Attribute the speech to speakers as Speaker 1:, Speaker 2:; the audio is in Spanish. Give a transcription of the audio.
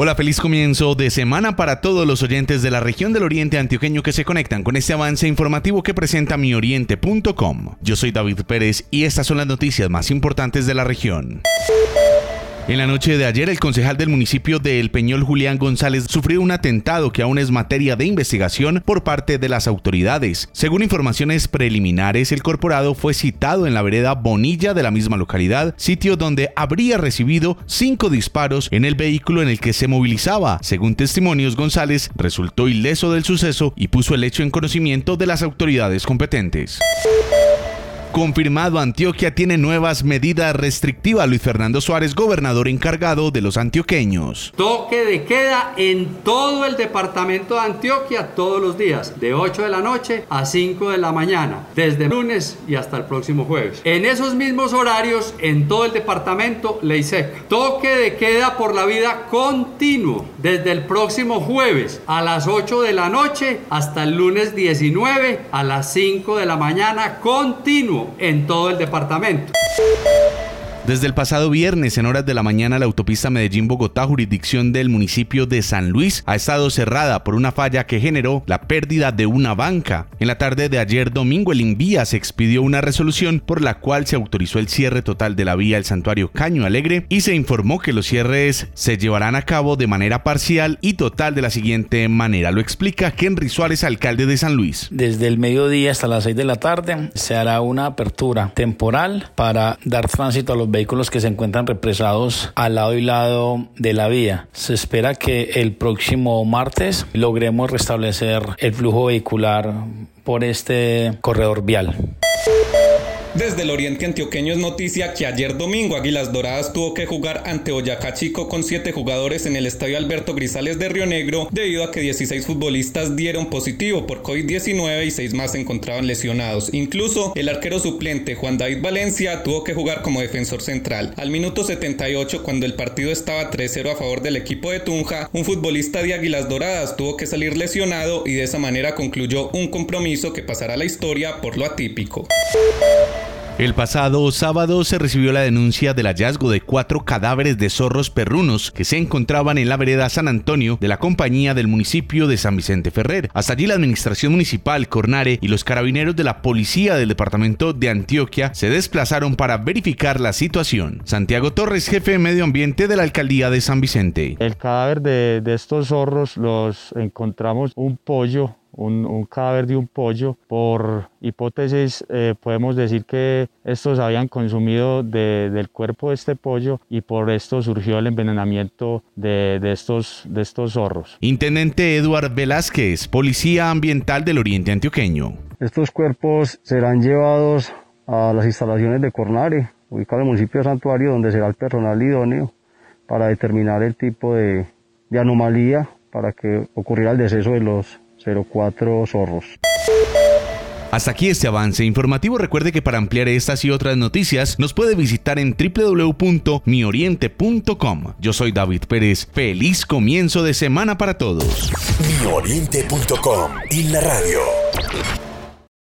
Speaker 1: Hola, feliz comienzo de semana para todos los oyentes de la región del Oriente Antioqueño que se conectan con este avance informativo que presenta mioriente.com. Yo soy David Pérez y estas son las noticias más importantes de la región. En la noche de ayer, el concejal del municipio de El Peñol, Julián González, sufrió un atentado que aún es materia de investigación por parte de las autoridades. Según informaciones preliminares, el corporado fue citado en la vereda Bonilla de la misma localidad, sitio donde habría recibido cinco disparos en el vehículo en el que se movilizaba. Según testimonios, González resultó ileso del suceso y puso el hecho en conocimiento de las autoridades competentes. Confirmado, Antioquia tiene nuevas medidas restrictivas. Luis Fernando Suárez, gobernador encargado de los antioqueños.
Speaker 2: Toque de queda en todo el departamento de Antioquia todos los días, de 8 de la noche a 5 de la mañana, desde lunes y hasta el próximo jueves. En esos mismos horarios, en todo el departamento, ley seca. Toque de queda por la vida continuo, desde el próximo jueves a las 8 de la noche hasta el lunes 19 a las 5 de la mañana continuo en todo el departamento.
Speaker 1: Desde el pasado viernes en horas de la mañana la autopista Medellín-Bogotá, jurisdicción del municipio de San Luis, ha estado cerrada por una falla que generó la pérdida de una banca. En la tarde de ayer domingo el Invía se expidió una resolución por la cual se autorizó el cierre total de la vía El Santuario Caño Alegre y se informó que los cierres se llevarán a cabo de manera parcial y total de la siguiente manera. Lo explica Henry Suárez, alcalde de San Luis.
Speaker 3: Desde el mediodía hasta las 6 de la tarde se hará una apertura temporal para dar tránsito a los vehículos vehículos que se encuentran represados al lado y lado de la vía. Se espera que el próximo martes logremos restablecer el flujo vehicular por este corredor vial.
Speaker 4: Desde el oriente antioqueño es noticia que ayer domingo Águilas Doradas tuvo que jugar ante Boyacá Chico con siete jugadores en el estadio Alberto Grisales de Río Negro debido a que 16 futbolistas dieron positivo por COVID-19 y seis más se encontraban lesionados. Incluso el arquero suplente Juan David Valencia tuvo que jugar como defensor central. Al minuto 78 cuando el partido estaba 3-0 a favor del equipo de Tunja, un futbolista de Águilas Doradas tuvo que salir lesionado y de esa manera concluyó un compromiso que pasará a la historia por lo atípico.
Speaker 1: El pasado sábado se recibió la denuncia del hallazgo de cuatro cadáveres de zorros perrunos que se encontraban en la vereda San Antonio de la compañía del municipio de San Vicente Ferrer. Hasta allí la administración municipal, Cornare y los carabineros de la policía del departamento de Antioquia se desplazaron para verificar la situación. Santiago Torres, jefe de medio ambiente de la alcaldía de San Vicente.
Speaker 5: El cadáver de, de estos zorros los encontramos un pollo un, cadáver de un pollo. Por hipótesis eh, podemos decir que estos habían consumido del cuerpo de este pollo y por esto surgió el envenenamiento de, estos, de estos zorros.
Speaker 1: Intendente Eduard Velázquez, Policía Ambiental del Oriente Antioqueño.
Speaker 6: Estos cuerpos serán llevados a las instalaciones de Cornare, ubicado en el municipio de Santuario, donde será el personal idóneo para determinar el tipo de, de anomalía para que ocurriera el deceso de los 04 zorros.
Speaker 1: Hasta aquí este avance informativo. Recuerde que para ampliar estas y otras noticias nos puede visitar en www.mioriente.com. Yo soy David Pérez. Feliz comienzo de semana para todos.
Speaker 7: Mioriente.com y la radio.